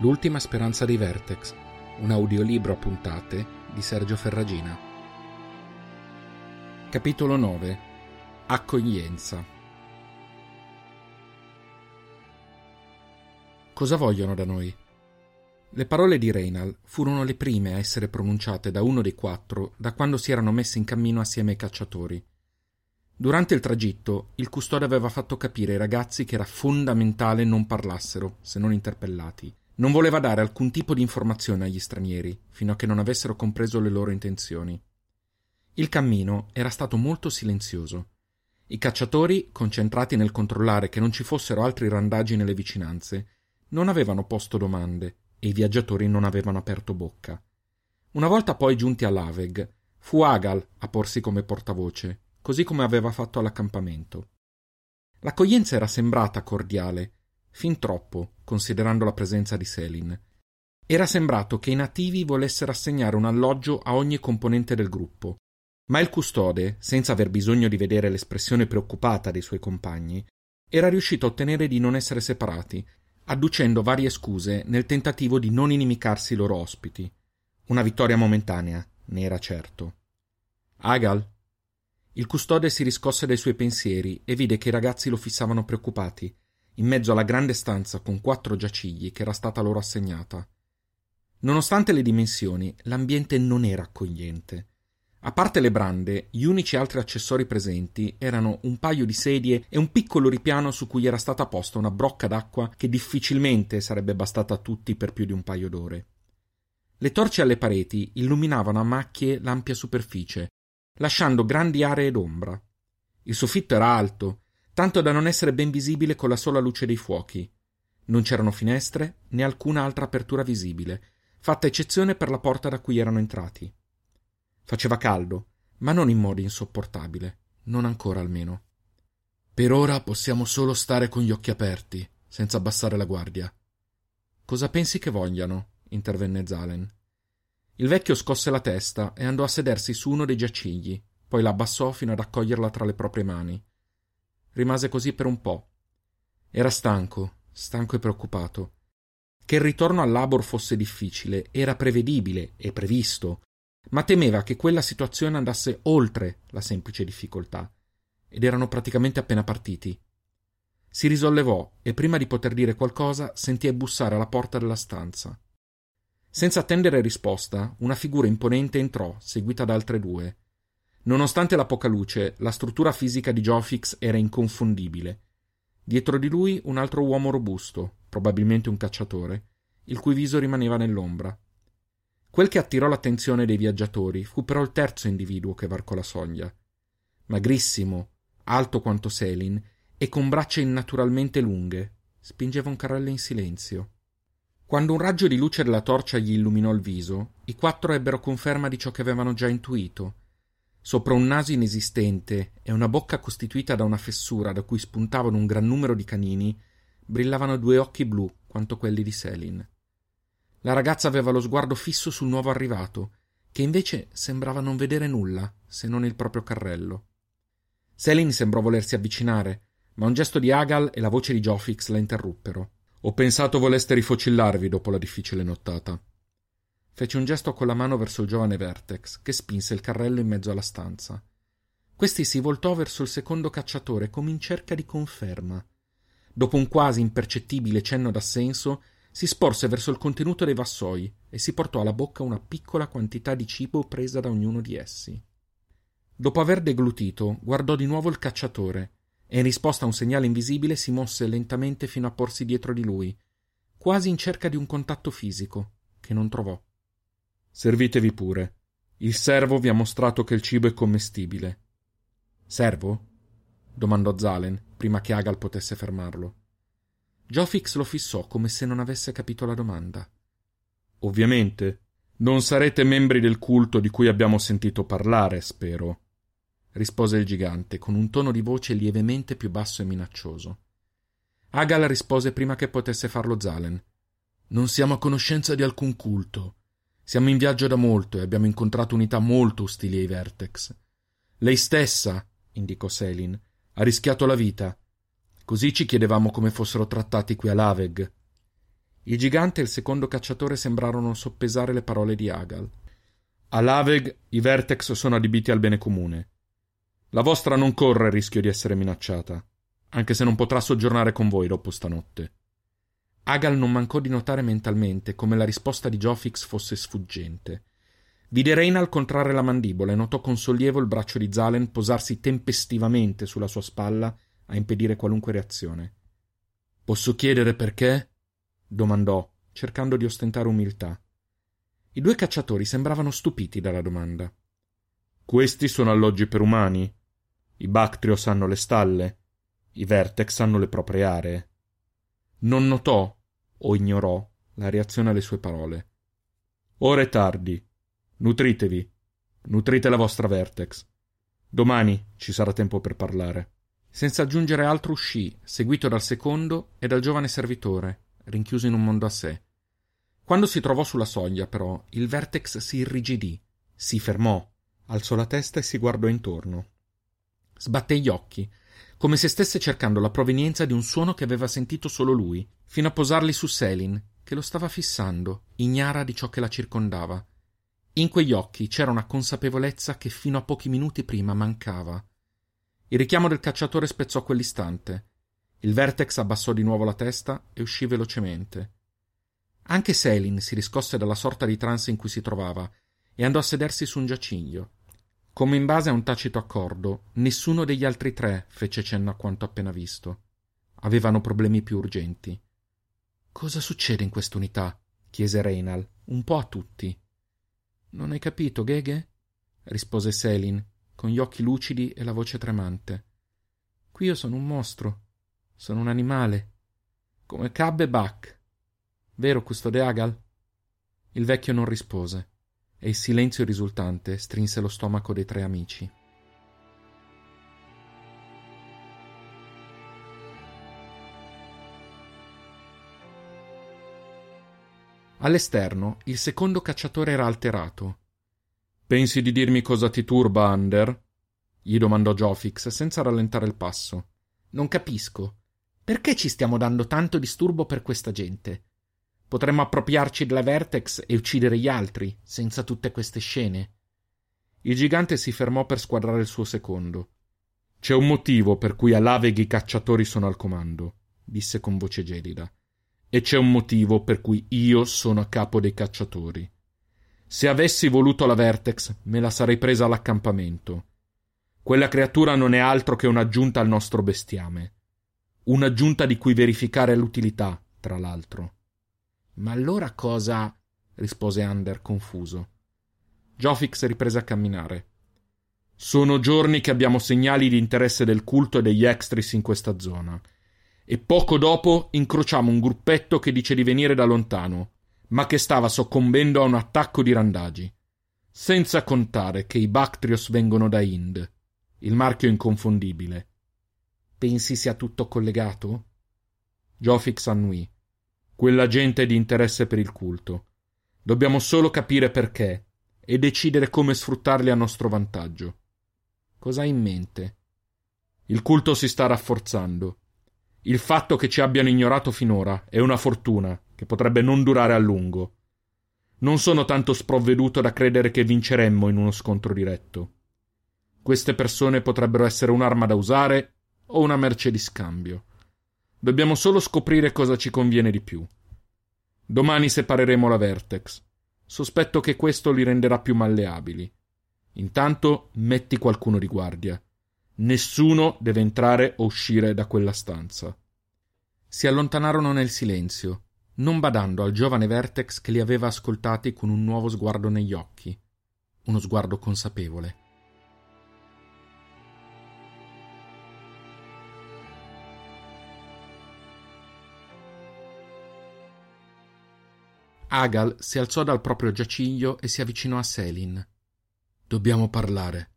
L'ultima speranza dei Vertex, un audiolibro a puntate di Sergio Ferragina. Capitolo 9 Accoglienza Cosa vogliono da noi? Le parole di Reynal furono le prime a essere pronunciate da uno dei quattro da quando si erano messi in cammino assieme ai cacciatori. Durante il tragitto, il custode aveva fatto capire ai ragazzi che era fondamentale non parlassero, se non interpellati, non voleva dare alcun tipo di informazione agli stranieri, fino a che non avessero compreso le loro intenzioni. Il cammino era stato molto silenzioso. I cacciatori, concentrati nel controllare che non ci fossero altri randagi nelle vicinanze, non avevano posto domande e i viaggiatori non avevano aperto bocca. Una volta poi giunti all'Aveg, fu Agal a porsi come portavoce, così come aveva fatto all'accampamento. L'accoglienza era sembrata cordiale, fin troppo, considerando la presenza di Selin. Era sembrato che i nativi volessero assegnare un alloggio a ogni componente del gruppo, ma il custode, senza aver bisogno di vedere l'espressione preoccupata dei suoi compagni, era riuscito a ottenere di non essere separati, adducendo varie scuse nel tentativo di non inimicarsi i loro ospiti. Una vittoria momentanea, ne era certo. Agal? Il custode si riscosse dai suoi pensieri e vide che i ragazzi lo fissavano preoccupati in mezzo alla grande stanza con quattro giacigli che era stata loro assegnata. Nonostante le dimensioni, l'ambiente non era accogliente. A parte le brande, gli unici altri accessori presenti erano un paio di sedie e un piccolo ripiano su cui era stata posta una brocca d'acqua che difficilmente sarebbe bastata a tutti per più di un paio d'ore. Le torce alle pareti illuminavano a macchie l'ampia superficie, lasciando grandi aree d'ombra. Il soffitto era alto tanto da non essere ben visibile con la sola luce dei fuochi. Non c'erano finestre né alcuna altra apertura visibile, fatta eccezione per la porta da cui erano entrati. Faceva caldo, ma non in modo insopportabile, non ancora almeno. Per ora possiamo solo stare con gli occhi aperti, senza abbassare la guardia. Cosa pensi che vogliano? intervenne Zalen. Il vecchio scosse la testa e andò a sedersi su uno dei giacigli, poi la abbassò fino ad accoglierla tra le proprie mani. Rimase così per un po'. Era stanco, stanco e preoccupato. Che il ritorno al labor fosse difficile era prevedibile e previsto, ma temeva che quella situazione andasse oltre la semplice difficoltà, ed erano praticamente appena partiti. Si risollevò e prima di poter dire qualcosa sentì bussare alla porta della stanza. Senza attendere risposta, una figura imponente entrò, seguita da altre due. Nonostante la poca luce, la struttura fisica di Jofix era inconfondibile. Dietro di lui un altro uomo robusto, probabilmente un cacciatore, il cui viso rimaneva nell'ombra. Quel che attirò l'attenzione dei viaggiatori fu però il terzo individuo che varcò la soglia. Magrissimo, alto quanto Selin e con braccia innaturalmente lunghe, spingeva un carrello in silenzio. Quando un raggio di luce della torcia gli illuminò il viso, i quattro ebbero conferma di ciò che avevano già intuito. Sopra un naso inesistente e una bocca costituita da una fessura da cui spuntavano un gran numero di canini, brillavano due occhi blu quanto quelli di Selin. La ragazza aveva lo sguardo fisso sul nuovo arrivato, che invece sembrava non vedere nulla se non il proprio carrello. Selin sembrò volersi avvicinare, ma un gesto di Agal e la voce di Jofix la interruppero. Ho pensato voleste rifocillarvi dopo la difficile nottata. Fece un gesto con la mano verso il giovane Vertex, che spinse il carrello in mezzo alla stanza. Questi si voltò verso il secondo cacciatore come in cerca di conferma. Dopo un quasi impercettibile cenno d'assenso, si sporse verso il contenuto dei vassoi e si portò alla bocca una piccola quantità di cibo presa da ognuno di essi. Dopo aver deglutito, guardò di nuovo il cacciatore e in risposta a un segnale invisibile si mosse lentamente fino a porsi dietro di lui, quasi in cerca di un contatto fisico, che non trovò. Servitevi pure. Il servo vi ha mostrato che il cibo è commestibile. Servo? domandò Zalen, prima che Agal potesse fermarlo. Jofix lo fissò come se non avesse capito la domanda. Ovviamente. Non sarete membri del culto di cui abbiamo sentito parlare, spero, rispose il gigante con un tono di voce lievemente più basso e minaccioso. Agal rispose prima che potesse farlo Zalen. Non siamo a conoscenza di alcun culto. Siamo in viaggio da molto e abbiamo incontrato unità molto ostili ai Vertex. Lei stessa, indicò Selin, ha rischiato la vita. Così ci chiedevamo come fossero trattati qui a Laveg. Il gigante e il secondo cacciatore sembrarono soppesare le parole di Agal. A Laveg i Vertex sono adibiti al bene comune. La vostra non corre il rischio di essere minacciata, anche se non potrà soggiornare con voi dopo stanotte. Agal non mancò di notare mentalmente come la risposta di Jofix fosse sfuggente. Vide Reinal contrarre la mandibola e notò con sollievo il braccio di Zalen posarsi tempestivamente sulla sua spalla a impedire qualunque reazione. Posso chiedere perché? domandò, cercando di ostentare umiltà. I due cacciatori sembravano stupiti dalla domanda. Questi sono alloggi per umani. I Bactrios hanno le stalle. I Vertex hanno le proprie aree. Non notò o ignorò la reazione alle sue parole. Ora è tardi. Nutritevi. Nutrite la vostra Vertex. Domani ci sarà tempo per parlare. Senza aggiungere altro uscì, seguito dal secondo e dal giovane servitore, rinchiuso in un mondo a sé. Quando si trovò sulla soglia, però, il Vertex si irrigidì, si fermò, alzò la testa e si guardò intorno. Sbatté gli occhi, come se stesse cercando la provenienza di un suono che aveva sentito solo lui, fino a posarli su Selin, che lo stava fissando, ignara di ciò che la circondava. In quegli occhi c'era una consapevolezza che fino a pochi minuti prima mancava. Il richiamo del cacciatore spezzò quell'istante. Il Vertex abbassò di nuovo la testa e uscì velocemente. Anche Selin si riscosse dalla sorta di trance in cui si trovava e andò a sedersi su un giaciglio. Come in base a un tacito accordo, nessuno degli altri tre fece cenno a quanto appena visto. Avevano problemi più urgenti. Cosa succede in quest'unità? chiese Reinal, un po' a tutti. Non hai capito, Gheghe? rispose Selin, con gli occhi lucidi e la voce tremante. Qui io sono un mostro. Sono un animale. Come Cab e Buck. Vero, custode Agal? Il vecchio non rispose, e il silenzio risultante strinse lo stomaco dei tre amici. All'esterno il secondo cacciatore era alterato. Pensi di dirmi cosa ti turba, Ander? gli domandò Jofix senza rallentare il passo. Non capisco. Perché ci stiamo dando tanto disturbo per questa gente? Potremmo appropriarci della Vertex e uccidere gli altri, senza tutte queste scene. Il gigante si fermò per squadrare il suo secondo. C'è un motivo per cui a Lavegh i cacciatori sono al comando, disse con voce gelida. E c'è un motivo per cui io sono a capo dei cacciatori. Se avessi voluto la Vertex, me la sarei presa all'accampamento. Quella creatura non è altro che un'aggiunta al nostro bestiame. Un'aggiunta di cui verificare l'utilità, tra l'altro. Ma allora cosa? rispose Ander confuso. Jofix riprese a camminare. Sono giorni che abbiamo segnali di interesse del culto e degli extris in questa zona. E poco dopo incrociamo un gruppetto che dice di venire da lontano, ma che stava soccombendo a un attacco di randagi. Senza contare che i Bactrios vengono da Ind, il marchio inconfondibile. Pensi sia tutto collegato? Jofix annui. Quella gente è di interesse per il culto. Dobbiamo solo capire perché e decidere come sfruttarli a nostro vantaggio. Cosa hai in mente? Il culto si sta rafforzando. Il fatto che ci abbiano ignorato finora è una fortuna che potrebbe non durare a lungo. Non sono tanto sprovveduto da credere che vinceremmo in uno scontro diretto. Queste persone potrebbero essere un'arma da usare o una merce di scambio. Dobbiamo solo scoprire cosa ci conviene di più. Domani separeremo la Vertex. Sospetto che questo li renderà più malleabili. Intanto metti qualcuno di guardia. Nessuno deve entrare o uscire da quella stanza. Si allontanarono nel silenzio, non badando al giovane Vertex che li aveva ascoltati con un nuovo sguardo negli occhi, uno sguardo consapevole. Agal si alzò dal proprio giaciglio e si avvicinò a Selin. Dobbiamo parlare.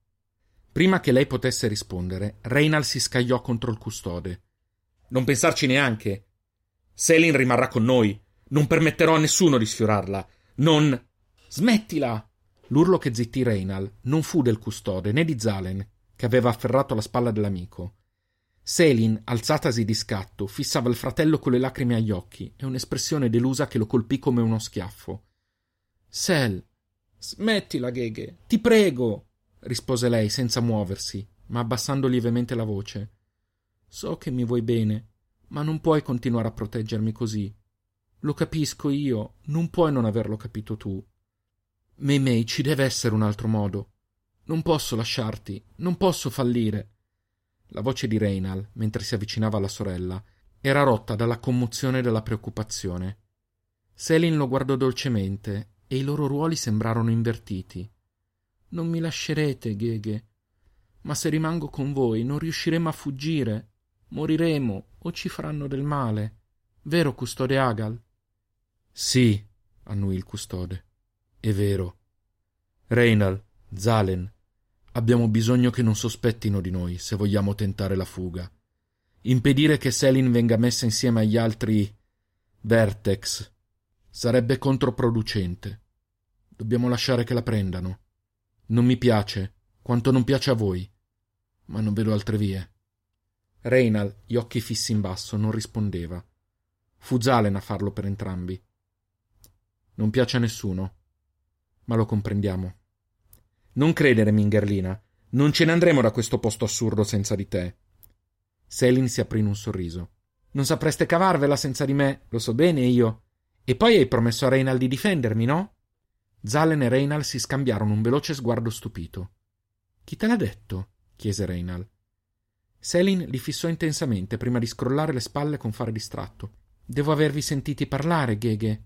Prima che lei potesse rispondere, Reynal si scagliò contro il custode. Non pensarci neanche. Selin rimarrà con noi. Non permetterò a nessuno di sfiorarla. Non. Smettila! L'urlo che zittì Reynal non fu del custode né di Zalen, che aveva afferrato la spalla dell'amico. Selin, alzatasi di scatto, fissava il fratello con le lacrime agli occhi e un'espressione delusa che lo colpì come uno schiaffo. Sel, smettila, Gheghe, ti prego, rispose lei senza muoversi, ma abbassando lievemente la voce. So che mi vuoi bene, ma non puoi continuare a proteggermi così. Lo capisco io, non puoi non averlo capito tu. Mei Mei, ci deve essere un altro modo. Non posso lasciarti, non posso fallire. La voce di Reynal, mentre si avvicinava alla sorella, era rotta dalla commozione e dalla preoccupazione. Selin lo guardò dolcemente e i loro ruoli sembrarono invertiti. Non mi lascerete, Gheghe. Ma se rimango con voi non riusciremo a fuggire. Moriremo o ci faranno del male. Vero, custode Agal? Sì, annuì il custode. È vero. Reynal, Zalen, Abbiamo bisogno che non sospettino di noi se vogliamo tentare la fuga. Impedire che Selin venga messa insieme agli altri Vertex sarebbe controproducente. Dobbiamo lasciare che la prendano. Non mi piace, quanto non piace a voi, ma non vedo altre vie. Reynal, gli occhi fissi in basso, non rispondeva. Fu Zalen a farlo per entrambi. Non piace a nessuno, ma lo comprendiamo. Non credere, Mingerlina. Non ce ne andremo da questo posto assurdo senza di te. Selin si aprì in un sorriso. Non sapreste cavarvela senza di me, lo so bene io. E poi hai promesso a Reinal di difendermi, no? Zalen e Reinal si scambiarono un veloce sguardo stupito. Chi te l'ha detto? chiese Reinal. Selin li fissò intensamente prima di scrollare le spalle con fare distratto. Devo avervi sentiti parlare, Gheghe.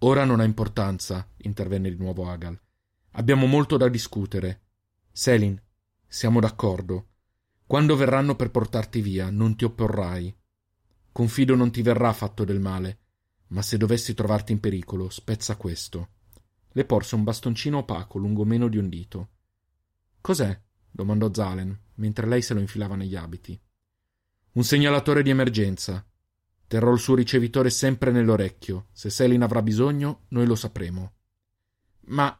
Ora non ha importanza, intervenne di nuovo Agal. Abbiamo molto da discutere. Selin, siamo d'accordo. Quando verranno per portarti via, non ti opporrai. Confido non ti verrà fatto del male, ma se dovessi trovarti in pericolo, spezza questo. Le porse un bastoncino opaco lungo meno di un dito. Cos'è? domandò Zalen, mentre lei se lo infilava negli abiti. Un segnalatore di emergenza. Terrò il suo ricevitore sempre nell'orecchio. Se Selin avrà bisogno, noi lo sapremo. Ma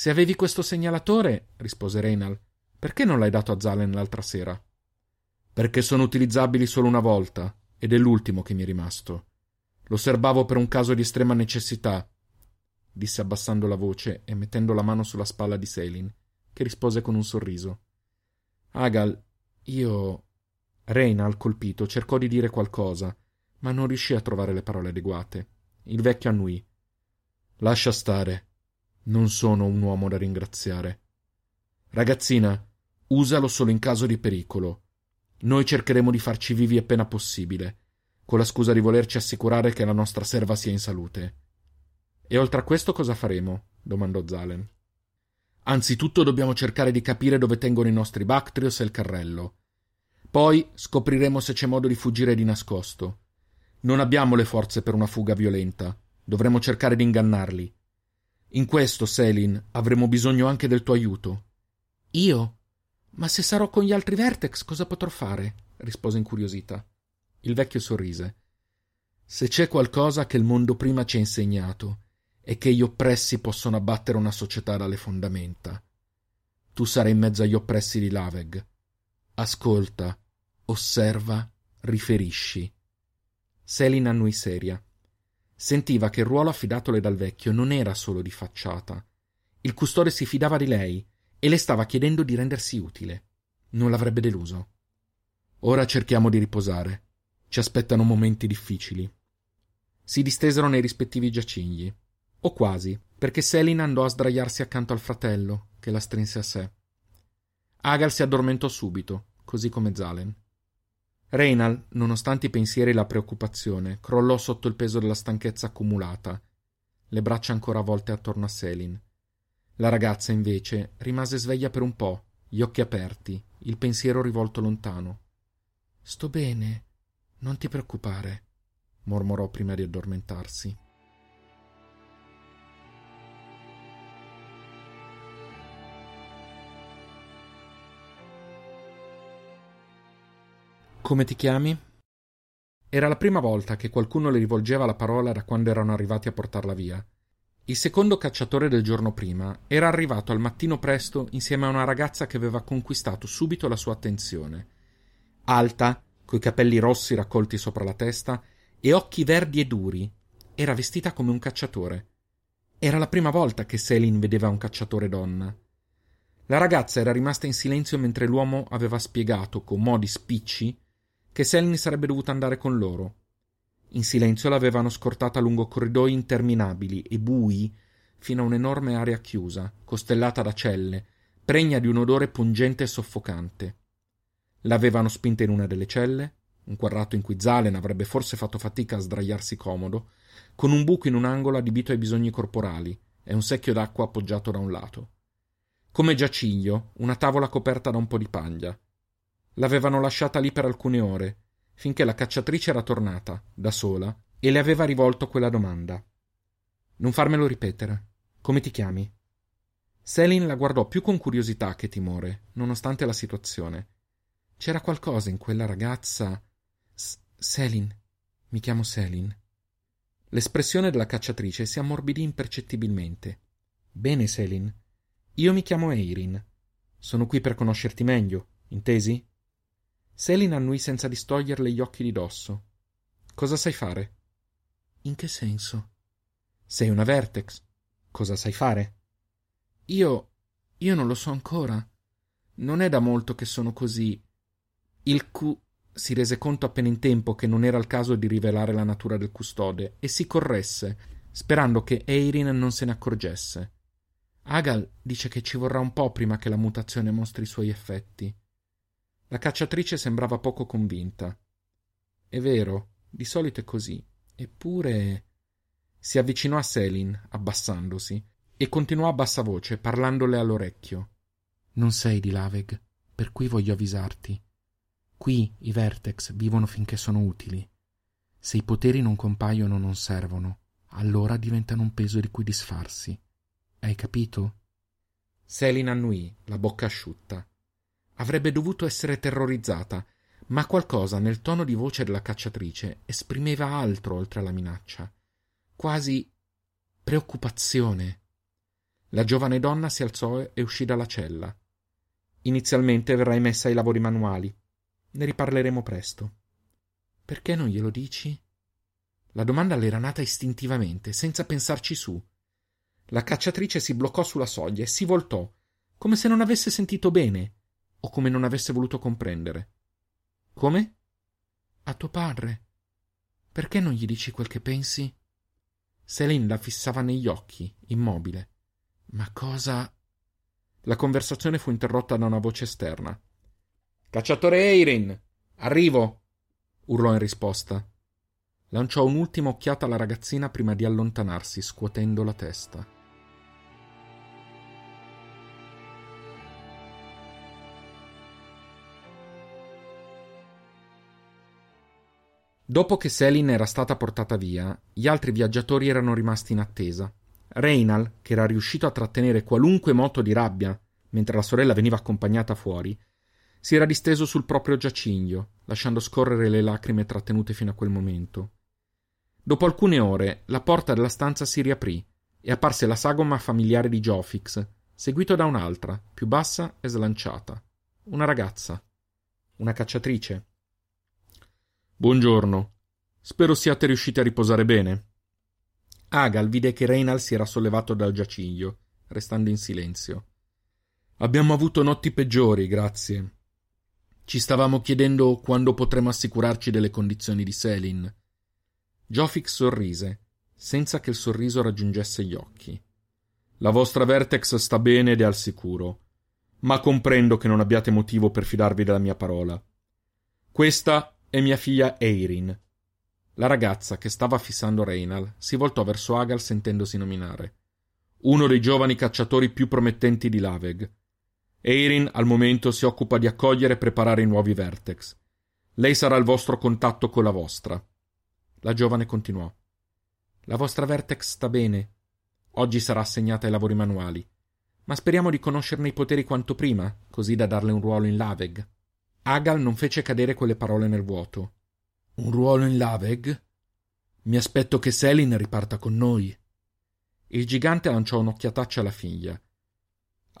se avevi questo segnalatore, rispose Reynal, perché non l'hai dato a Zalen l'altra sera? Perché sono utilizzabili solo una volta, ed è l'ultimo che mi è rimasto. Lo serbavo per un caso di estrema necessità, disse abbassando la voce e mettendo la mano sulla spalla di Selin, che rispose con un sorriso. Agal, io. Reynal, colpito, cercò di dire qualcosa, ma non riuscì a trovare le parole adeguate. Il vecchio annuì. Lascia stare. Non sono un uomo da ringraziare. Ragazzina, usalo solo in caso di pericolo. Noi cercheremo di farci vivi appena possibile, con la scusa di volerci assicurare che la nostra serva sia in salute. E oltre a questo cosa faremo? domandò Zalen. Anzitutto dobbiamo cercare di capire dove tengono i nostri Bactrios e il carrello. Poi scopriremo se c'è modo di fuggire di nascosto. Non abbiamo le forze per una fuga violenta. Dovremo cercare di ingannarli. In questo, Selin, avremo bisogno anche del tuo aiuto. Io? Ma se sarò con gli altri Vertex, cosa potrò fare? rispose incuriosita. Il vecchio sorrise. Se c'è qualcosa che il mondo prima ci ha insegnato, è che gli oppressi possono abbattere una società dalle fondamenta. Tu sarai in mezzo agli oppressi di Laveg. Ascolta, osserva, riferisci. Selin annui seria. Sentiva che il ruolo affidatole dal vecchio non era solo di facciata. Il custode si fidava di lei e le stava chiedendo di rendersi utile. Non l'avrebbe deluso. Ora cerchiamo di riposare. Ci aspettano momenti difficili. Si distesero nei rispettivi giacigli. O quasi, perché Selin andò a sdraiarsi accanto al fratello, che la strinse a sé. Agal si addormentò subito, così come Zalen. Reynal, nonostante i pensieri e la preoccupazione, crollò sotto il peso della stanchezza accumulata, le braccia ancora avvolte attorno a Selin. La ragazza, invece, rimase sveglia per un po', gli occhi aperti, il pensiero rivolto lontano. Sto bene, non ti preoccupare, mormorò prima di addormentarsi. Come ti chiami? Era la prima volta che qualcuno le rivolgeva la parola da quando erano arrivati a portarla via. Il secondo cacciatore del giorno prima era arrivato al mattino presto insieme a una ragazza che aveva conquistato subito la sua attenzione. Alta, coi capelli rossi raccolti sopra la testa e occhi verdi e duri. Era vestita come un cacciatore. Era la prima volta che Selin vedeva un cacciatore donna. La ragazza era rimasta in silenzio mentre l'uomo aveva spiegato, con modi spicci, che Selin sarebbe dovuta andare con loro. In silenzio l'avevano scortata lungo corridoi interminabili e bui fino a un'enorme area chiusa, costellata da celle, pregna di un odore pungente e soffocante. L'avevano spinta in una delle celle, un quadrato in cui Zalen avrebbe forse fatto fatica a sdraiarsi comodo, con un buco in un angolo adibito ai bisogni corporali e un secchio d'acqua appoggiato da un lato. Come giaciglio, una tavola coperta da un po' di paglia. L'avevano lasciata lì per alcune ore, finché la cacciatrice era tornata, da sola, e le aveva rivolto quella domanda. Non farmelo ripetere. Come ti chiami? Selin la guardò più con curiosità che timore, nonostante la situazione. C'era qualcosa in quella ragazza. S- Selin. Mi chiamo Selin. L'espressione della cacciatrice si ammorbidì impercettibilmente. Bene, Selin. Io mi chiamo Eirin. Sono qui per conoscerti meglio, intesi? Selin annui senza distoglierle gli occhi di dosso. Cosa sai fare? In che senso? Sei una Vertex. Cosa sai fare? Io. io non lo so ancora. Non è da molto che sono così. Il Q si rese conto appena in tempo che non era il caso di rivelare la natura del custode e si corresse, sperando che Eirin non se ne accorgesse. Agal dice che ci vorrà un po' prima che la mutazione mostri i suoi effetti. La cacciatrice sembrava poco convinta. È vero, di solito è così. Eppure. Si avvicinò a Selin, abbassandosi, e continuò a bassa voce, parlandole all'orecchio. Non sei di Laveg, per cui voglio avvisarti. Qui i Vertex vivono finché sono utili. Se i poteri non compaiono o non servono, allora diventano un peso di cui disfarsi. Hai capito? Selin annui, la bocca asciutta. Avrebbe dovuto essere terrorizzata, ma qualcosa nel tono di voce della cacciatrice esprimeva altro oltre alla minaccia. Quasi preoccupazione. La giovane donna si alzò e uscì dalla cella. Inizialmente verrai messa ai lavori manuali. Ne riparleremo presto. Perché non glielo dici? La domanda le era nata istintivamente, senza pensarci su. La cacciatrice si bloccò sulla soglia e si voltò, come se non avesse sentito bene, o come non avesse voluto comprendere. Come? A tuo padre. Perché non gli dici quel che pensi? Selin la fissava negli occhi, immobile. Ma cosa. La conversazione fu interrotta da una voce esterna. Cacciatore Eirin! Arrivo! urlò in risposta. Lanciò un'ultima occhiata alla ragazzina prima di allontanarsi, scuotendo la testa. Dopo che Selin era stata portata via, gli altri viaggiatori erano rimasti in attesa. Reynal, che era riuscito a trattenere qualunque moto di rabbia mentre la sorella veniva accompagnata fuori, si era disteso sul proprio giaciglio, lasciando scorrere le lacrime trattenute fino a quel momento. Dopo alcune ore la porta della stanza si riaprì e apparse la sagoma familiare di Jofix, seguito da un'altra, più bassa e slanciata. Una ragazza. Una cacciatrice. Buongiorno. Spero siate riusciti a riposare bene. Agal vide che Reynal si era sollevato dal giaciglio, restando in silenzio. Abbiamo avuto notti peggiori, grazie. Ci stavamo chiedendo quando potremo assicurarci delle condizioni di Selin. Jofix sorrise, senza che il sorriso raggiungesse gli occhi. La vostra Vertex sta bene ed è al sicuro, ma comprendo che non abbiate motivo per fidarvi della mia parola. Questa è mia figlia Eirin. La ragazza che stava fissando Reynal si voltò verso Agal sentendosi nominare. Uno dei giovani cacciatori più promettenti di Laveg. Eirin al momento si occupa di accogliere e preparare i nuovi Vertex. Lei sarà il vostro contatto con la vostra. La giovane continuò. La vostra Vertex sta bene. Oggi sarà assegnata ai lavori manuali. Ma speriamo di conoscerne i poteri quanto prima, così da darle un ruolo in Laveg. Agal non fece cadere quelle parole nel vuoto. Un ruolo in Laveg? Mi aspetto che Selin riparta con noi. Il gigante lanciò un'occhiataccia alla figlia.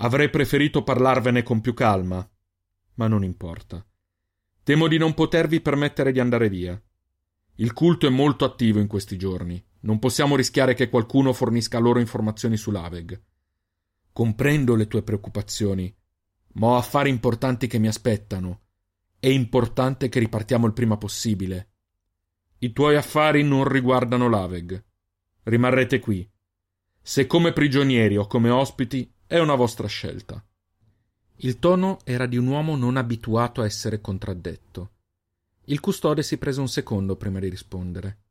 Avrei preferito parlarvene con più calma, ma non importa. Temo di non potervi permettere di andare via. Il culto è molto attivo in questi giorni. Non possiamo rischiare che qualcuno fornisca loro informazioni sull'Aveg. Comprendo le tue preoccupazioni, ma ho affari importanti che mi aspettano. È importante che ripartiamo il prima possibile. I tuoi affari non riguardano l'Aveg. Rimarrete qui. Se come prigionieri o come ospiti, è una vostra scelta. Il tono era di un uomo non abituato a essere contraddetto. Il custode si prese un secondo prima di rispondere.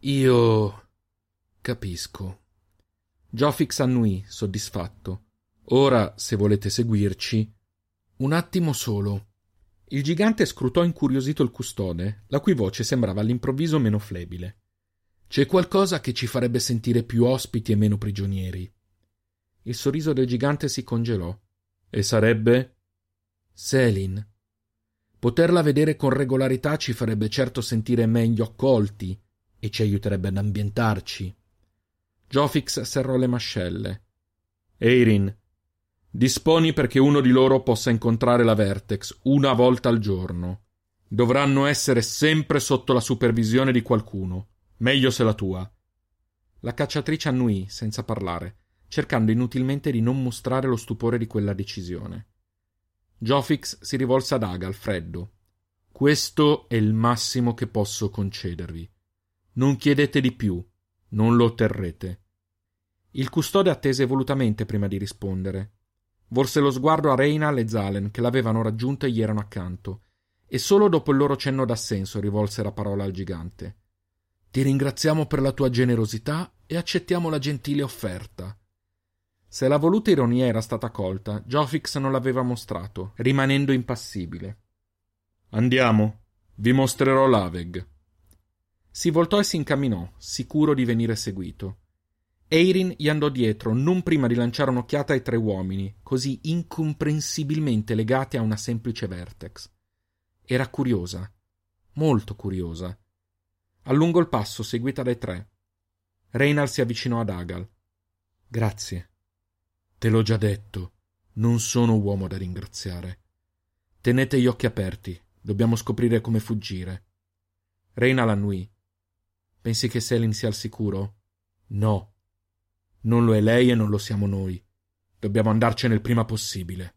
Io capisco. Giofix annui, soddisfatto. Ora, se volete seguirci. Un attimo solo. Il gigante scrutò incuriosito il custode, la cui voce sembrava all'improvviso meno flebile. C'è qualcosa che ci farebbe sentire più ospiti e meno prigionieri. Il sorriso del gigante si congelò. E sarebbe? Selin. Poterla vedere con regolarità ci farebbe certo sentire meglio accolti e ci aiuterebbe ad ambientarci. Jofix serrò le mascelle. Eirin, disponi perché uno di loro possa incontrare la Vertex una volta al giorno. Dovranno essere sempre sotto la supervisione di qualcuno, meglio se la tua. La cacciatrice annuì senza parlare, cercando inutilmente di non mostrare lo stupore di quella decisione. Jofix si rivolse ad Agal, freddo. Questo è il massimo che posso concedervi. Non chiedete di più, non lo otterrete. Il custode attese volutamente prima di rispondere. Volse lo sguardo a Reinal e Zalen, che l'avevano raggiunto e gli erano accanto, e solo dopo il loro cenno d'assenso rivolse la parola al gigante. Ti ringraziamo per la tua generosità e accettiamo la gentile offerta. Se la voluta ironia era stata colta, Jofix non l'aveva mostrato, rimanendo impassibile. Andiamo, vi mostrerò l'Aveg. Si voltò e si incamminò, sicuro di venire seguito. Eirin gli andò dietro, non prima di lanciare un'occhiata ai tre uomini, così incomprensibilmente legati a una semplice vertex. Era curiosa, molto curiosa. Allungò il passo, seguita dai tre. Reynald si avvicinò ad Agal. Grazie. Te l'ho già detto, non sono uomo da ringraziare. Tenete gli occhi aperti, dobbiamo scoprire come fuggire. Reynald annui. Pensi che Selin sia al sicuro? No. Non lo è lei e non lo siamo noi. Dobbiamo andarcene il prima possibile.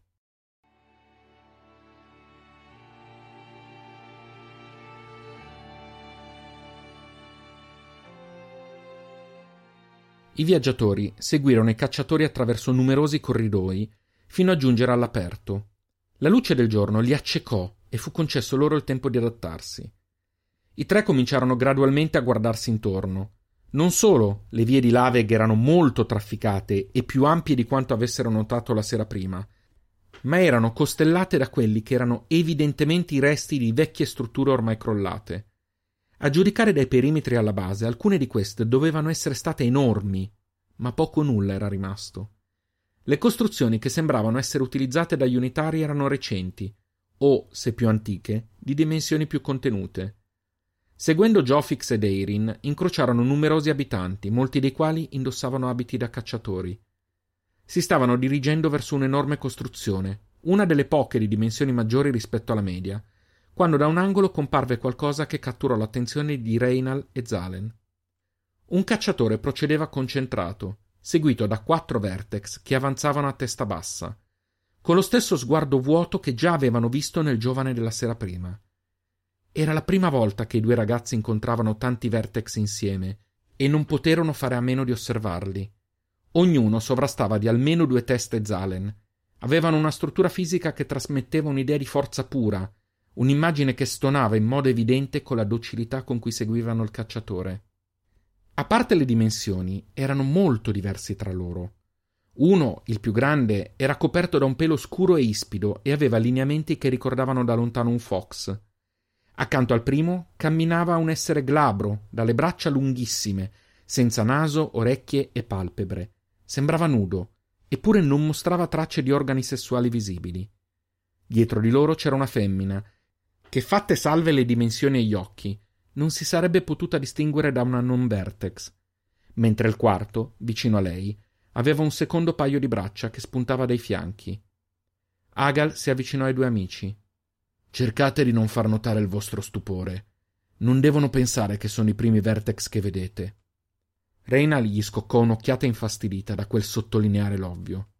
I viaggiatori seguirono i cacciatori attraverso numerosi corridoi fino a giungere all'aperto. La luce del giorno li accecò e fu concesso loro il tempo di adattarsi. I tre cominciarono gradualmente a guardarsi intorno. Non solo le vie di Laveg erano molto trafficate e più ampie di quanto avessero notato la sera prima, ma erano costellate da quelli che erano evidentemente i resti di vecchie strutture ormai crollate. A giudicare dai perimetri alla base, alcune di queste dovevano essere state enormi, ma poco o nulla era rimasto. Le costruzioni che sembravano essere utilizzate dagli unitari erano recenti, o, se più antiche, di dimensioni più contenute. Seguendo Jofix ed Eirin, incrociarono numerosi abitanti, molti dei quali indossavano abiti da cacciatori. Si stavano dirigendo verso un'enorme costruzione, una delle poche di dimensioni maggiori rispetto alla media, quando da un angolo comparve qualcosa che catturò l'attenzione di Reynal e Zalen. Un cacciatore procedeva concentrato, seguito da quattro vertex che avanzavano a testa bassa, con lo stesso sguardo vuoto che già avevano visto nel giovane della sera prima. Era la prima volta che i due ragazzi incontravano tanti vertex insieme e non poterono fare a meno di osservarli. Ognuno sovrastava di almeno due teste Zalen. Avevano una struttura fisica che trasmetteva un'idea di forza pura, un'immagine che stonava in modo evidente con la docilità con cui seguivano il cacciatore. A parte le dimensioni, erano molto diversi tra loro. Uno, il più grande, era coperto da un pelo scuro e ispido e aveva lineamenti che ricordavano da lontano un fox. Accanto al primo camminava un essere glabro, dalle braccia lunghissime, senza naso, orecchie e palpebre. Sembrava nudo, eppure non mostrava tracce di organi sessuali visibili. Dietro di loro c'era una femmina, che fatte salve le dimensioni e gli occhi, non si sarebbe potuta distinguere da una non vertex, mentre il quarto, vicino a lei, aveva un secondo paio di braccia che spuntava dai fianchi. Agal si avvicinò ai due amici. Cercate di non far notare il vostro stupore. Non devono pensare che sono i primi vertex che vedete. Reina gli scoccò un'occhiata infastidita da quel sottolineare l'ovvio.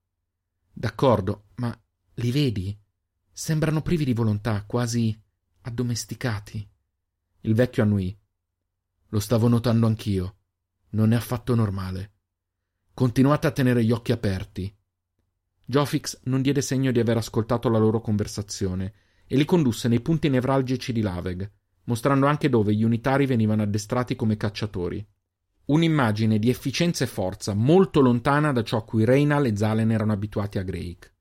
D'accordo, ma li vedi? Sembrano privi di volontà, quasi addomesticati. Il vecchio annui. Lo stavo notando anch'io. Non è affatto normale. Continuate a tenere gli occhi aperti. Jofix non diede segno di aver ascoltato la loro conversazione e li condusse nei punti nevralgici di Laveg, mostrando anche dove gli unitari venivano addestrati come cacciatori. Un'immagine di efficienza e forza molto lontana da ciò a cui Reynal e Zalen erano abituati a Greik.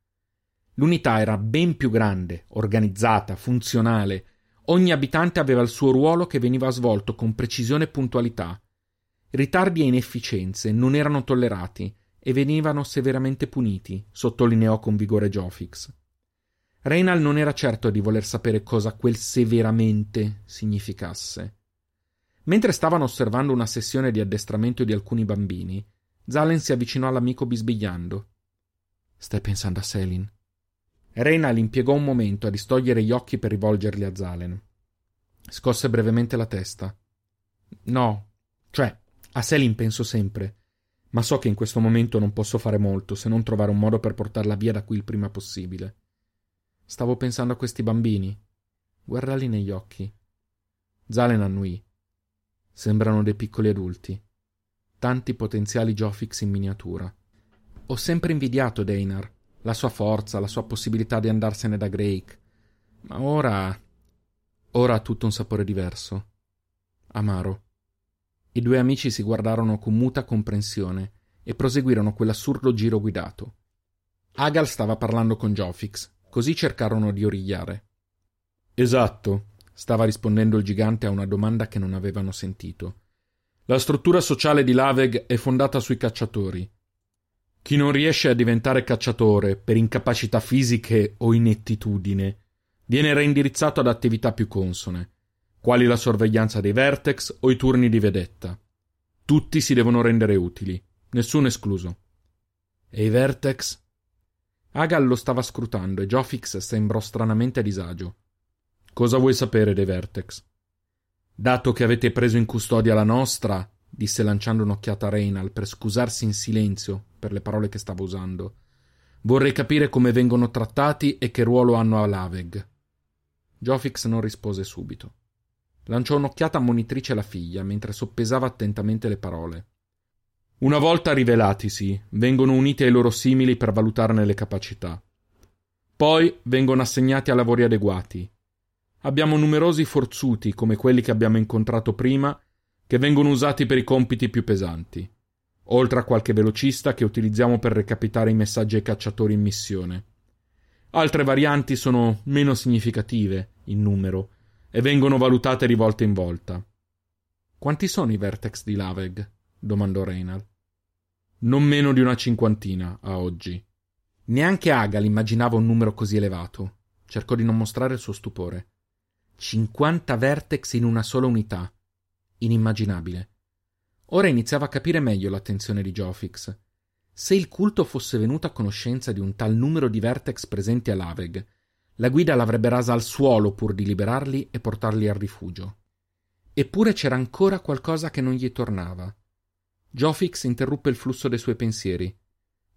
L'unità era ben più grande, organizzata, funzionale. Ogni abitante aveva il suo ruolo che veniva svolto con precisione e puntualità. Ritardi e inefficienze non erano tollerati e venivano severamente puniti, sottolineò con vigore Jofix. Reynal non era certo di voler sapere cosa quel severamente significasse. Mentre stavano osservando una sessione di addestramento di alcuni bambini, Zalen si avvicinò all'amico bisbigliando. Stai pensando a Selin? Reynal impiegò un momento a distogliere gli occhi per rivolgerli a Zalen. Scosse brevemente la testa. No, cioè, a Selin penso sempre, ma so che in questo momento non posso fare molto se non trovare un modo per portarla via da qui il prima possibile. Stavo pensando a questi bambini. Guardali negli occhi. Zalen annui. Sembrano dei piccoli adulti. Tanti potenziali Jofix in miniatura. Ho sempre invidiato Deinar, la sua forza, la sua possibilità di andarsene da Drake. Ma ora. ora ha tutto un sapore diverso. Amaro. I due amici si guardarono con muta comprensione e proseguirono quell'assurdo giro guidato. Agal stava parlando con Jofix, così cercarono di origliare. Esatto, stava rispondendo il gigante a una domanda che non avevano sentito. La struttura sociale di Laveg è fondata sui cacciatori. Chi non riesce a diventare cacciatore per incapacità fisiche o inettitudine viene reindirizzato ad attività più consone, quali la sorveglianza dei vertex o i turni di vedetta. Tutti si devono rendere utili, nessuno escluso. E i vertex? Agal lo stava scrutando e Jofix sembrò stranamente a disagio. Cosa vuoi sapere dei Vertex? Dato che avete preso in custodia la nostra, disse lanciando un'occhiata a Reynal per scusarsi in silenzio per le parole che stava usando, vorrei capire come vengono trattati e che ruolo hanno a Laveg. Jofix non rispose subito. Lanciò un'occhiata ammonitrice alla figlia mentre soppesava attentamente le parole. Una volta rivelatisi, vengono uniti ai loro simili per valutarne le capacità. Poi vengono assegnati a lavori adeguati, Abbiamo numerosi forzuti, come quelli che abbiamo incontrato prima, che vengono usati per i compiti più pesanti, oltre a qualche velocista che utilizziamo per recapitare i messaggi ai cacciatori in missione. Altre varianti sono meno significative in numero e vengono valutate di volta in volta. Quanti sono i vertex di Laveg? domandò Reynal. Non meno di una cinquantina a oggi. Neanche Agal immaginava un numero così elevato. Cercò di non mostrare il suo stupore. 50 vertex in una sola unità. Inimmaginabile. Ora iniziava a capire meglio l'attenzione di Jofix. Se il culto fosse venuto a conoscenza di un tal numero di vertex presenti a Laveg, la guida l'avrebbe rasa al suolo pur di liberarli e portarli al rifugio. Eppure c'era ancora qualcosa che non gli tornava. Jofix interruppe il flusso dei suoi pensieri.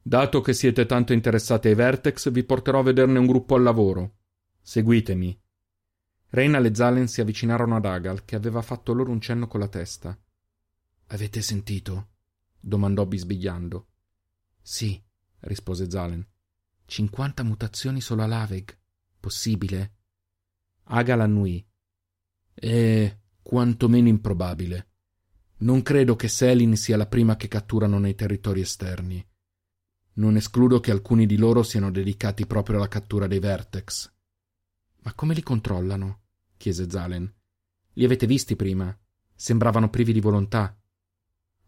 Dato che siete tanto interessati ai vertex, vi porterò a vederne un gruppo al lavoro. Seguitemi. Reina e Zalen si avvicinarono ad Agal, che aveva fatto loro un cenno con la testa. Avete sentito? domandò bisbigliando. Sì, rispose Zalen. Cinquanta mutazioni solo a Laveg. Possibile? Agal annui. È quantomeno improbabile. Non credo che Selin sia la prima che catturano nei territori esterni. Non escludo che alcuni di loro siano dedicati proprio alla cattura dei Vertex. Ma come li controllano? chiese Zalen. Li avete visti prima? Sembravano privi di volontà.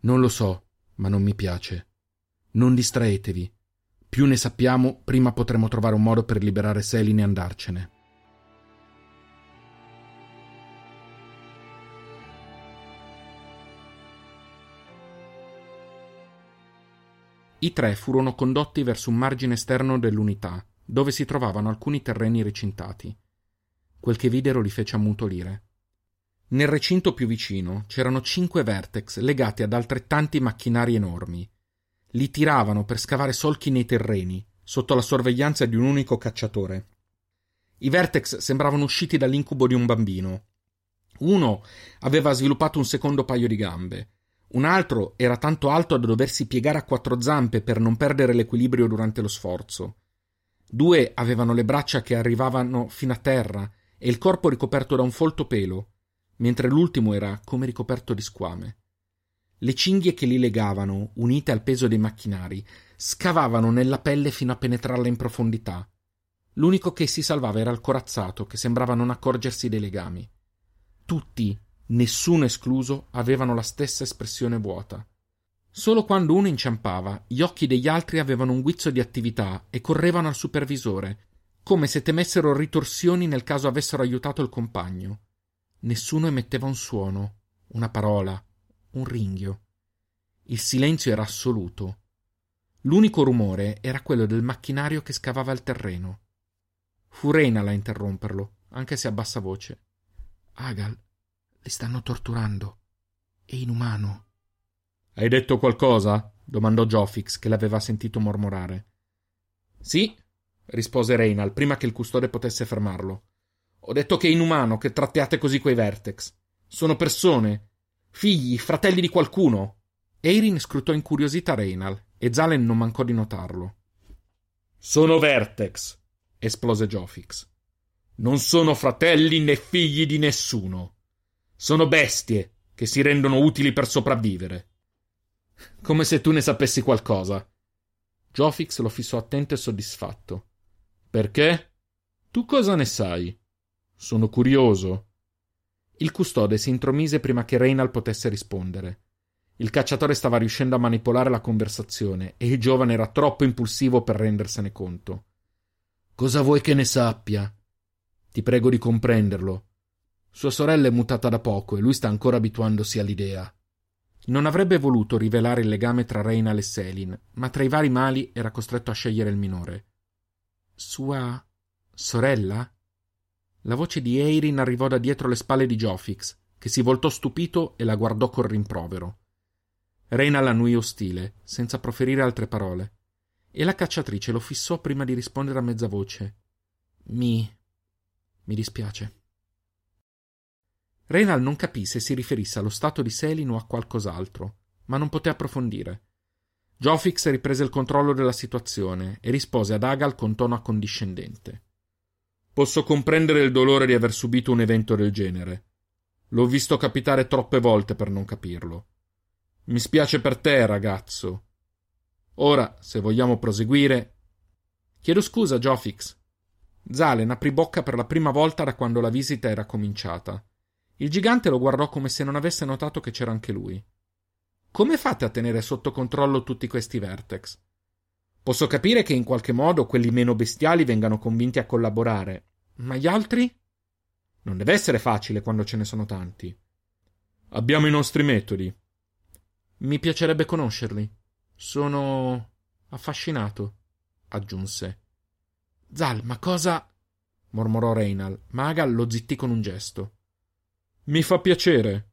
Non lo so, ma non mi piace. Non distraetevi. Più ne sappiamo, prima potremo trovare un modo per liberare Selin e andarcene. I tre furono condotti verso un margine esterno dell'unità, dove si trovavano alcuni terreni recintati. Quel che videro li fece ammutolire. Nel recinto più vicino c'erano cinque vertex legati ad altrettanti macchinari enormi. Li tiravano per scavare solchi nei terreni, sotto la sorveglianza di un unico cacciatore. I vertex sembravano usciti dall'incubo di un bambino. Uno aveva sviluppato un secondo paio di gambe, un altro era tanto alto da doversi piegare a quattro zampe per non perdere l'equilibrio durante lo sforzo. Due avevano le braccia che arrivavano fino a terra e il corpo ricoperto da un folto pelo, mentre l'ultimo era come ricoperto di squame. Le cinghie che li legavano, unite al peso dei macchinari, scavavano nella pelle fino a penetrarla in profondità. L'unico che si salvava era il corazzato, che sembrava non accorgersi dei legami. Tutti, nessuno escluso, avevano la stessa espressione vuota. Solo quando uno inciampava, gli occhi degli altri avevano un guizzo di attività e correvano al supervisore, come se temessero ritorsioni nel caso avessero aiutato il compagno. Nessuno emetteva un suono, una parola, un ringhio. Il silenzio era assoluto. L'unico rumore era quello del macchinario che scavava il terreno. Fu Reynal a interromperlo, anche se a bassa voce. Agal, li stanno torturando. È inumano. Hai detto qualcosa? domandò Jofix, che l'aveva sentito mormorare. Sì, rispose Reynal, prima che il custode potesse fermarlo. Ho detto che è inumano che trattiate così quei Vertex. Sono persone, figli, fratelli di qualcuno. Eirin scrutò incuriosita Reynal e Zalen non mancò di notarlo. Sono Vertex, esplose Jofix. Non sono fratelli né figli di nessuno. Sono bestie che si rendono utili per sopravvivere. Come se tu ne sapessi qualcosa. Jofix lo fissò attento e soddisfatto. Perché? Tu cosa ne sai? Sono curioso. Il custode si intromise prima che Reynal potesse rispondere. Il cacciatore stava riuscendo a manipolare la conversazione e il giovane era troppo impulsivo per rendersene conto. Cosa vuoi che ne sappia? Ti prego di comprenderlo. Sua sorella è mutata da poco e lui sta ancora abituandosi all'idea. Non avrebbe voluto rivelare il legame tra Reynal e Selin, ma tra i vari mali era costretto a scegliere il minore. Sua sorella? La voce di Eirin arrivò da dietro le spalle di Jofix, che si voltò stupito e la guardò col rimprovero. Reina l'annui ostile, senza proferire altre parole, e la cacciatrice lo fissò prima di rispondere a mezza voce. Mi. mi dispiace. Reynal non capì se si riferisse allo stato di Selin o a qualcos'altro, ma non poté approfondire. Jofix riprese il controllo della situazione e rispose ad Agal con tono accondiscendente. Posso comprendere il dolore di aver subito un evento del genere. L'ho visto capitare troppe volte per non capirlo. Mi spiace per te, ragazzo. Ora, se vogliamo proseguire. Chiedo scusa, Jofix. Zalen aprì bocca per la prima volta da quando la visita era cominciata. Il gigante lo guardò come se non avesse notato che c'era anche lui. Come fate a tenere sotto controllo tutti questi vertex? Posso capire che in qualche modo quelli meno bestiali vengano convinti a collaborare, ma gli altri? Non deve essere facile quando ce ne sono tanti. Abbiamo i nostri metodi. Mi piacerebbe conoscerli. Sono affascinato, aggiunse. Zal, ma cosa. mormorò Reynal, ma Agal lo zittì con un gesto. Mi fa piacere.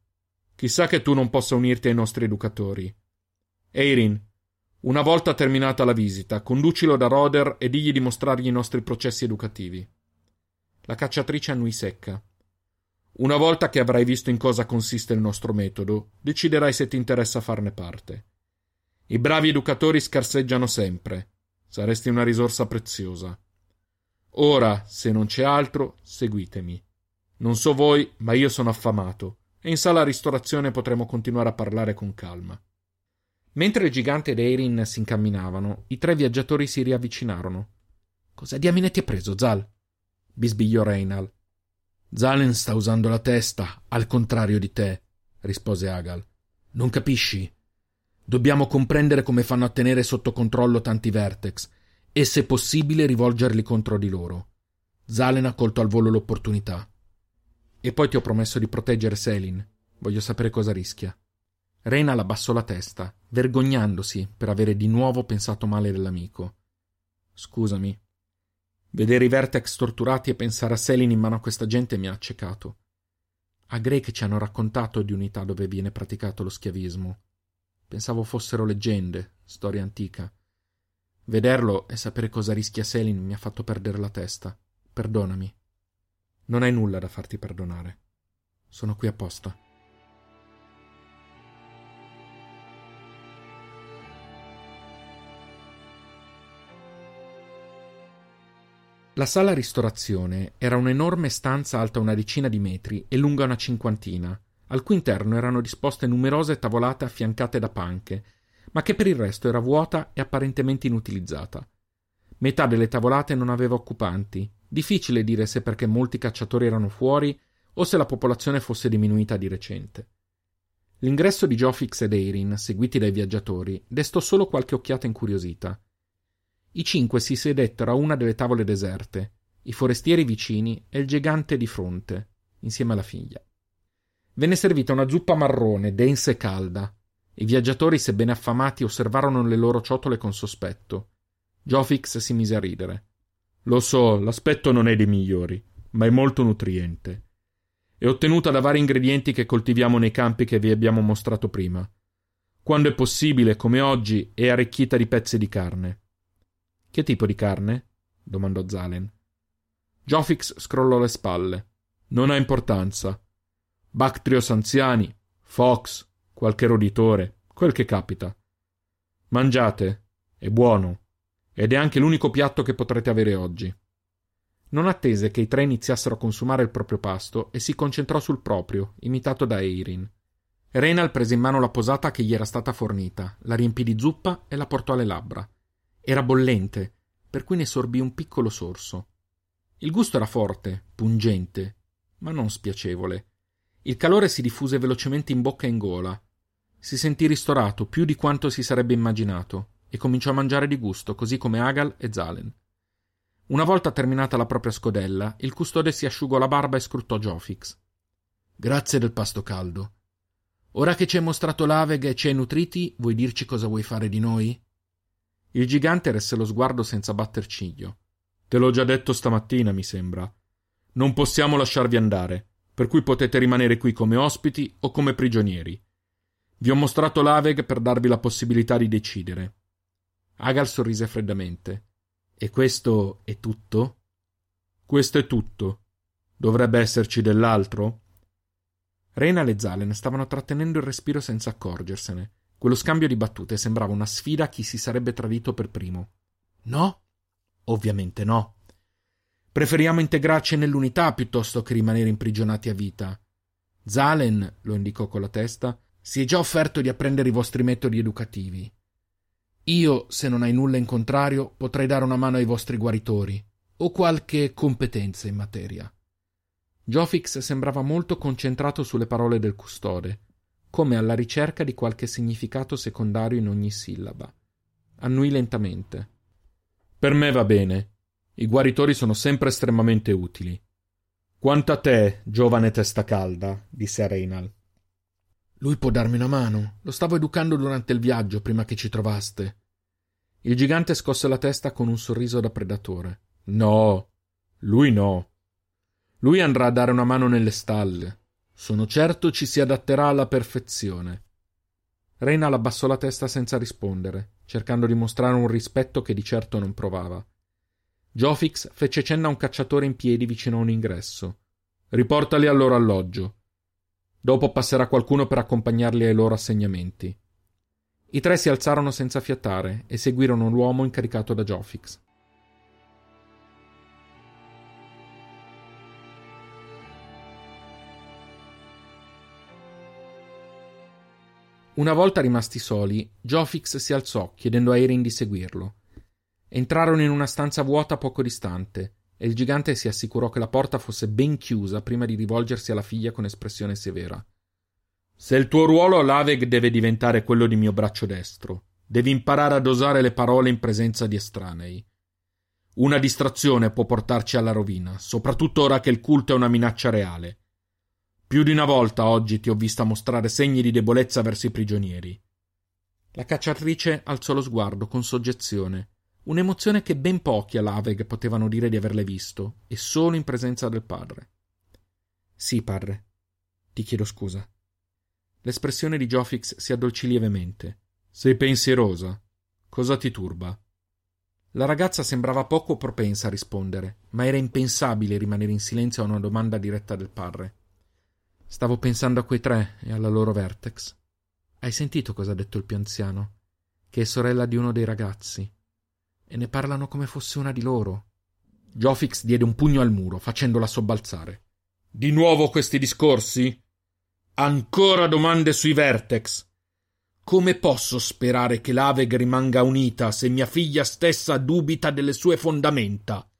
Chissà che tu non possa unirti ai nostri educatori. Eirin, una volta terminata la visita, conducilo da Roder e digli di mostrargli i nostri processi educativi. La cacciatrice annui secca. Una volta che avrai visto in cosa consiste il nostro metodo, deciderai se ti interessa farne parte. I bravi educatori scarseggiano sempre. Saresti una risorsa preziosa. Ora, se non c'è altro, seguitemi. Non so voi, ma io sono affamato, e in sala ristorazione potremo continuare a parlare con calma. Mentre il gigante ed Eirin si incamminavano, i tre viaggiatori si riavvicinarono. Cosa diamine ti ha preso, Zal? bisbigliò Reynal. Zalen sta usando la testa, al contrario di te, rispose Agal. Non capisci? Dobbiamo comprendere come fanno a tenere sotto controllo tanti vertex e, se possibile, rivolgerli contro di loro. Zalen ha colto al volo l'opportunità. E poi ti ho promesso di proteggere Selin. Voglio sapere cosa rischia. Reynal abbassò la testa, vergognandosi per avere di nuovo pensato male dell'amico. Scusami. Vedere i Vertex torturati e pensare a Selin in mano a questa gente mi ha accecato. A Grey ci hanno raccontato di unità dove viene praticato lo schiavismo. Pensavo fossero leggende, storia antica. Vederlo e sapere cosa rischia Selin mi ha fatto perdere la testa. Perdonami. Non hai nulla da farti perdonare. Sono qui apposta. La sala ristorazione era un'enorme stanza alta una decina di metri e lunga una cinquantina, al cui interno erano disposte numerose tavolate affiancate da panche, ma che per il resto era vuota e apparentemente inutilizzata. Metà delle tavolate non aveva occupanti, difficile dire se perché molti cacciatori erano fuori o se la popolazione fosse diminuita di recente. L'ingresso di Jofix ed Eirin, seguiti dai viaggiatori, destò solo qualche occhiata incuriosita. I cinque si sedettero a una delle tavole deserte, i forestieri vicini e il gigante di fronte, insieme alla figlia. Venne servita una zuppa marrone, densa e calda. I viaggiatori, sebbene affamati, osservarono le loro ciotole con sospetto. Jofix si mise a ridere. Lo so, l'aspetto non è dei migliori, ma è molto nutriente. È ottenuta da vari ingredienti che coltiviamo nei campi che vi abbiamo mostrato prima. Quando è possibile, come oggi, è arricchita di pezzi di carne. Che tipo di carne? domandò Zalen. Jofix scrollò le spalle. Non ha importanza. Bactrios anziani, Fox, qualche roditore, quel che capita. Mangiate, è buono, ed è anche l'unico piatto che potrete avere oggi. Non attese che i tre iniziassero a consumare il proprio pasto e si concentrò sul proprio, imitato da Eirin. Reynal prese in mano la posata che gli era stata fornita, la riempì di zuppa e la portò alle labbra. Era bollente, per cui ne sorbì un piccolo sorso. Il gusto era forte, pungente, ma non spiacevole. Il calore si diffuse velocemente in bocca e in gola. Si sentì ristorato più di quanto si sarebbe immaginato e cominciò a mangiare di gusto, così come Agal e Zalen. Una volta terminata la propria scodella, il custode si asciugò la barba e scrutò Jofix. Grazie del pasto caldo. Ora che ci hai mostrato l'Aveg e ci hai nutriti, vuoi dirci cosa vuoi fare di noi? Il gigante resse lo sguardo senza batter ciglio. Te l'ho già detto stamattina, mi sembra. Non possiamo lasciarvi andare, per cui potete rimanere qui come ospiti o come prigionieri. Vi ho mostrato l'Aveg per darvi la possibilità di decidere. Agal sorrise freddamente. E questo è tutto? Questo è tutto. Dovrebbe esserci dell'altro? Reina e Zalen stavano trattenendo il respiro senza accorgersene. Quello scambio di battute sembrava una sfida a chi si sarebbe tradito per primo. No? Ovviamente no. Preferiamo integrarci nell'unità piuttosto che rimanere imprigionati a vita. Zalen, lo indicò con la testa, si è già offerto di apprendere i vostri metodi educativi. Io, se non hai nulla in contrario, potrei dare una mano ai vostri guaritori, o qualche competenza in materia. Jofix sembrava molto concentrato sulle parole del custode, come alla ricerca di qualche significato secondario in ogni sillaba. Annui lentamente. Per me va bene. I guaritori sono sempre estremamente utili. Quanto a te, giovane testa calda, disse a Reynal. Lui può darmi una mano. Lo stavo educando durante il viaggio, prima che ci trovaste. Il gigante scosse la testa con un sorriso da predatore. No, lui no. Lui andrà a dare una mano nelle stalle. Sono certo ci si adatterà alla perfezione. Reina abbassò la testa senza rispondere, cercando di mostrare un rispetto che di certo non provava. Jofix fece cenno a un cacciatore in piedi vicino a un ingresso. Riportali al loro alloggio. Dopo passerà qualcuno per accompagnarli ai loro assegnamenti. I tre si alzarono senza fiatare e seguirono l'uomo incaricato da Jofix. Una volta rimasti soli, Jofix si alzò, chiedendo a Erin di seguirlo. Entrarono in una stanza vuota poco distante, e il gigante si assicurò che la porta fosse ben chiusa prima di rivolgersi alla figlia con espressione severa. Se il tuo ruolo all'Aveg deve diventare quello di mio braccio destro, devi imparare a dosare le parole in presenza di estranei. Una distrazione può portarci alla rovina, soprattutto ora che il culto è una minaccia reale. Più di una volta oggi ti ho vista mostrare segni di debolezza verso i prigionieri. La cacciatrice alzò lo sguardo con soggezione, Un'emozione che ben pochi all'Aveg potevano dire di averle visto, e solo in presenza del padre. Sì, padre. Ti chiedo scusa. L'espressione di Jofix si addolcì lievemente. Sei pensierosa. Cosa ti turba? La ragazza sembrava poco propensa a rispondere, ma era impensabile rimanere in silenzio a una domanda diretta del padre. Stavo pensando a quei tre e alla loro Vertex. Hai sentito cosa ha detto il più anziano? Che è sorella di uno dei ragazzi. E ne parlano come fosse una di loro. Jofix diede un pugno al muro, facendola sobbalzare. Di nuovo questi discorsi? Ancora domande sui Vertex. Come posso sperare che l'Aveg rimanga unita se mia figlia stessa dubita delle sue fondamenta?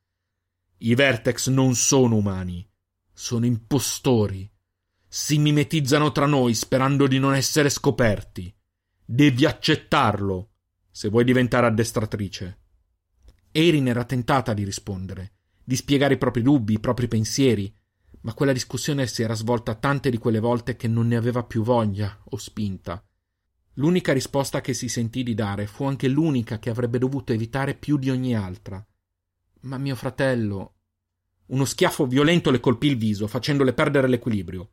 I Vertex non sono umani, sono impostori. Si mimetizzano tra noi sperando di non essere scoperti. Devi accettarlo se vuoi diventare addestratrice. Erin era tentata di rispondere, di spiegare i propri dubbi, i propri pensieri, ma quella discussione si era svolta tante di quelle volte che non ne aveva più voglia o spinta. L'unica risposta che si sentì di dare fu anche l'unica che avrebbe dovuto evitare più di ogni altra. Ma mio fratello. Uno schiaffo violento le colpì il viso, facendole perdere l'equilibrio.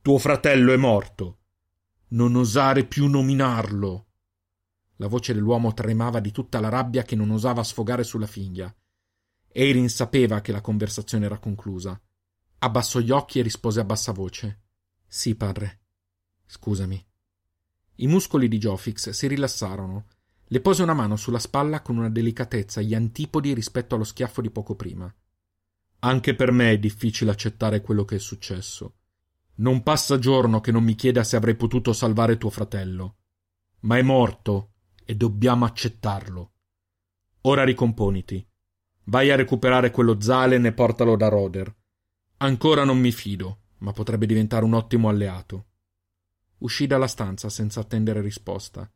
Tuo fratello è morto. Non osare più nominarlo. La voce dell'uomo tremava di tutta la rabbia che non osava sfogare sulla figlia. Erin sapeva che la conversazione era conclusa Abbassò gli occhi e rispose a bassa voce. Sì, padre. Scusami. I muscoli di Jofix si rilassarono. Le pose una mano sulla spalla con una delicatezza gli antipodi rispetto allo schiaffo di poco prima. Anche per me è difficile accettare quello che è successo. Non passa giorno che non mi chieda se avrei potuto salvare tuo fratello. Ma è morto e dobbiamo accettarlo. Ora ricomponiti. Vai a recuperare quello Zalen e portalo da Roder. Ancora non mi fido, ma potrebbe diventare un ottimo alleato. Uscì dalla stanza senza attendere risposta.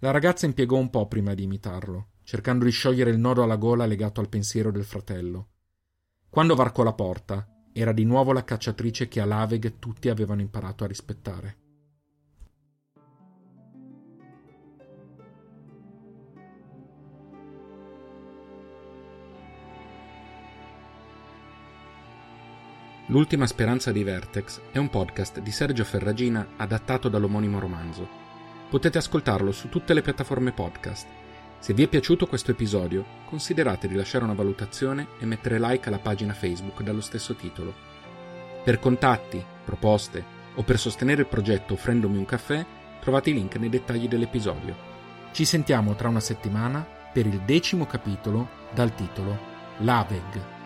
La ragazza impiegò un po' prima di imitarlo, cercando di sciogliere il nodo alla gola legato al pensiero del fratello. Quando varcò la porta, era di nuovo la cacciatrice che a Laveg tutti avevano imparato a rispettare. L'ultima speranza di Vertex è un podcast di Sergio Ferragina adattato dall'omonimo romanzo. Potete ascoltarlo su tutte le piattaforme podcast. Se vi è piaciuto questo episodio, considerate di lasciare una valutazione e mettere like alla pagina Facebook dallo stesso titolo. Per contatti, proposte o per sostenere il progetto offrendomi un caffè, trovate i link nei dettagli dell'episodio. Ci sentiamo tra una settimana per il decimo capitolo dal titolo Laveg.